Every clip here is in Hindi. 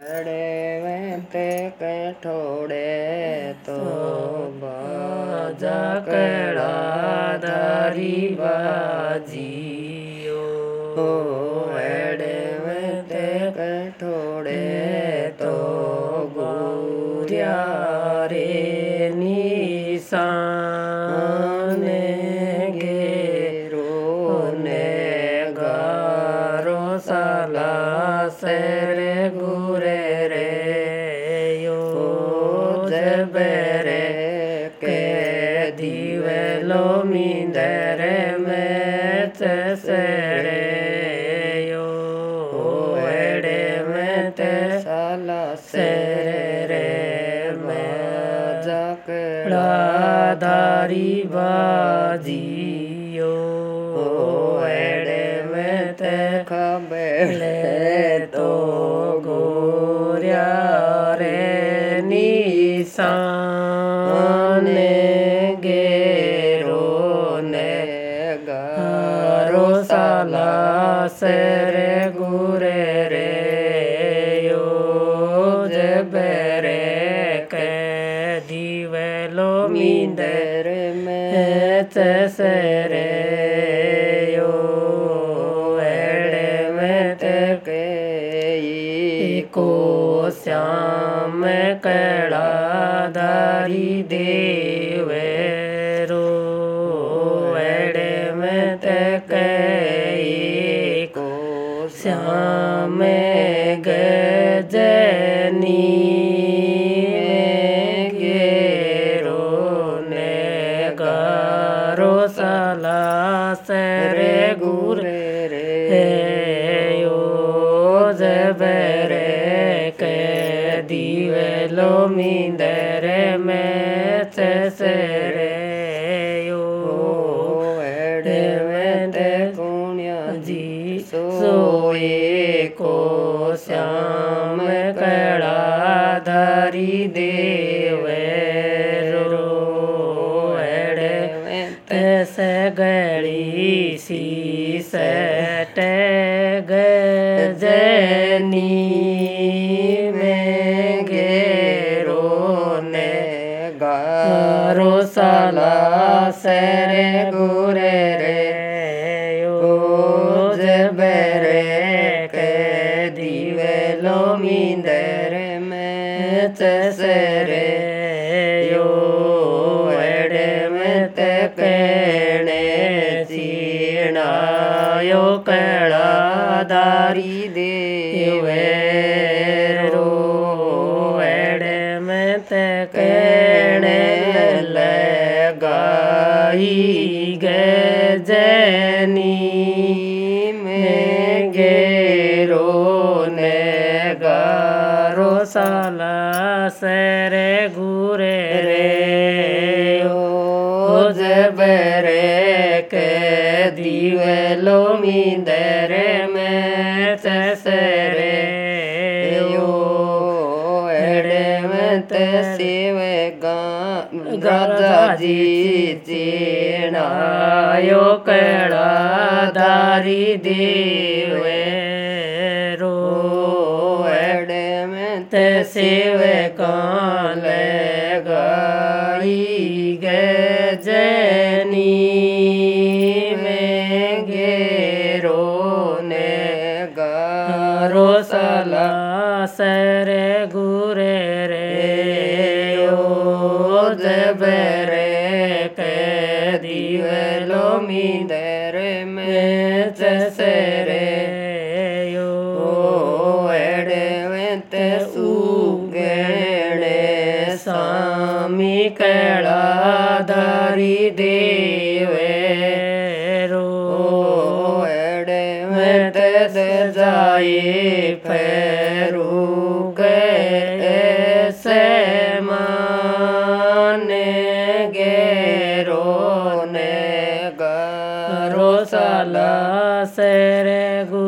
अड़े में के ठोड़े तो, तो बाजा कड़ा दारी बाजियो। ओ अड़े तो गोरिया रे निशान गेरो ने गारो सला से ದಾರಿಬಾಜಿಯೋ ಎಡೆ ಮೆತೆ ಕಬೆಳೆ ತೋ ಗೋರ್ಯ ರೇ ನಿಸಾ ईंदर में तसरयो अड़ में तक को श्याम कड़ा दारी देवरो अड़ में तक को श्याम Yeah. रे कुरबरीवलोमिन्द्रसरम् कणे सीणा यो कणा दारि दिव बरे के दीवलो मिदर में तसरे यो एड़े में तसिव गदा जी तीनायो कड़ा दारी देवे रो एड़े में तसिव काले गाई कैलाधरी देवेरो एडे में तेज जाए फेरू कैसे माने गेरो ने गरो सला से रे गु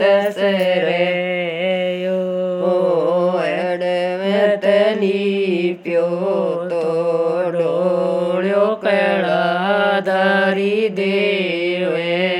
tessereio o erdemetenipio todolio keladari deve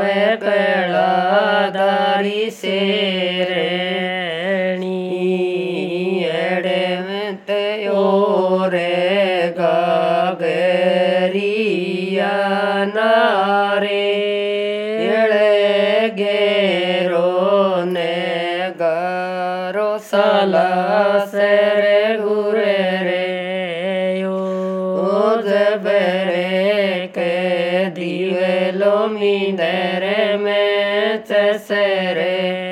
वे कला दारि mi dere dereme tesere.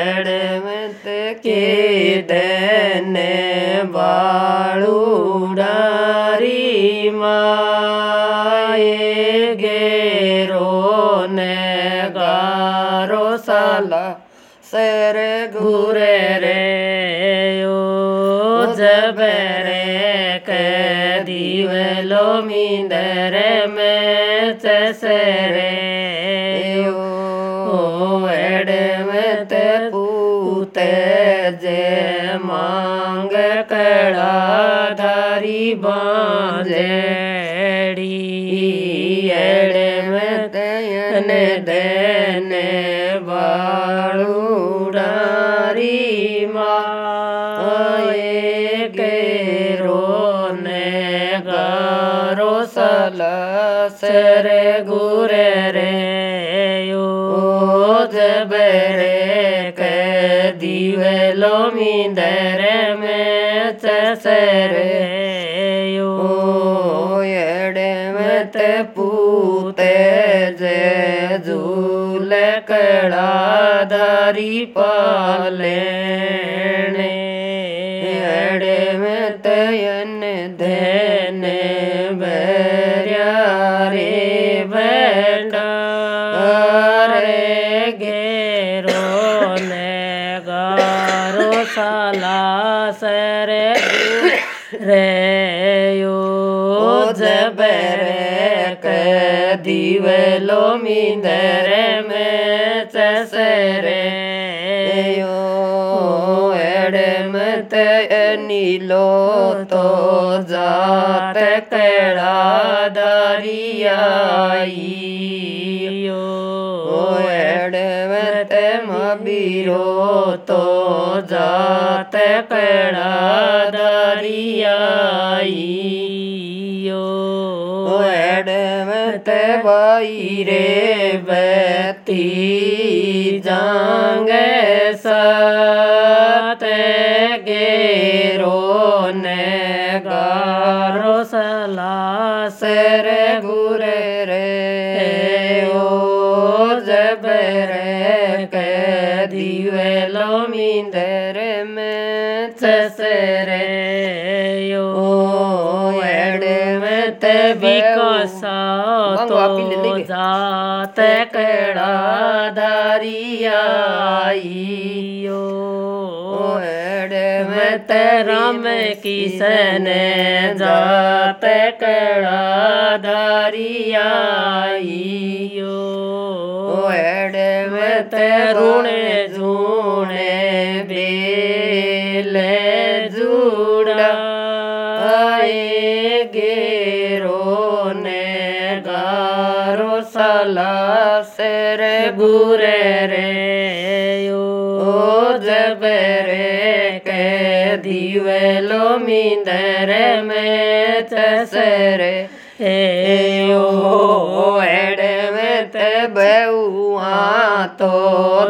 अड़मत के दन बाड़ू डारी माए गेरो ने गारो साला सर घूर रे ओ जबरे के दीवलो मिंदर में चसरे ಬಾಂಜಡಿ ಎಡೆಮತಯನೆ ದನೆ ಬಾಳುಡಾರಿ ಮಾಯೇರೋನೆ ಗಾರೋ ಸಲ ಸರೆ ಗುರೆ ರೇ ಯೋ ಜಬರೆ दिवे लो मिंदर में चसरे तारी पालेणे अड़े में तयन धैन बैरिया रे बैठा रे घेरो ने गारो साला सर रे दिवलो मिंदर में चसरे। यो एडमत नीलो तो जात कड़ा दरियाई। यो ओ एडमत मबीरो तो एडमत बाई रे बती जांगे सात गेरो ने गारो सलासर गुरे रे ओ जबरे के दिवेलो मिंदर में चसरे ले तो। जात कड़ा दरियाई यो ओ एडमत राम किसन जात कड़ा दरियाई यो गुरे रे ओ जबरे के दिवलो मिंदर में चसरे हे ओ एडमत बहुआ तो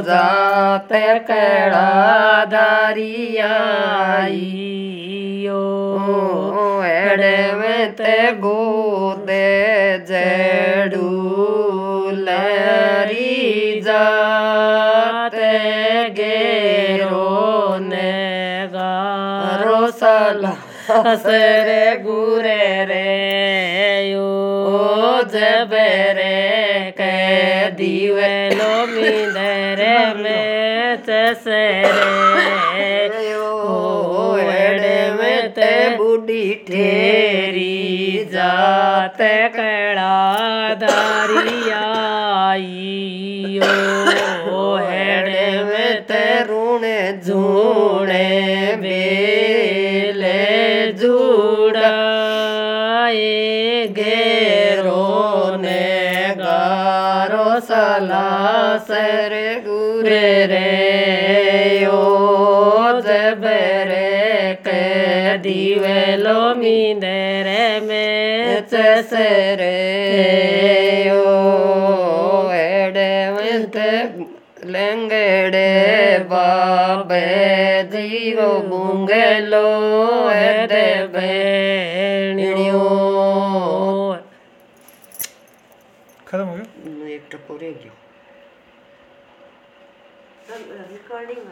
जात कड़ा दरियाई। ओ एडमत गोदे जड़ू लरी जात गेरो ने गारो सला हसरे गुरे रे यो। जबरे के दिवलो मिंदर में चसरे ओ एडमत यो एडमत ऋण झूणे, बेले जुड़ा ए गेरो ने, गारो सला सर गुरे रे ओ जबरे के दिवलो मिंदर में चसरे लंगड़े बाबे जीव हेते एडबे खत्म हो गया? एक टपोरे गया। रिकॉर्डिंग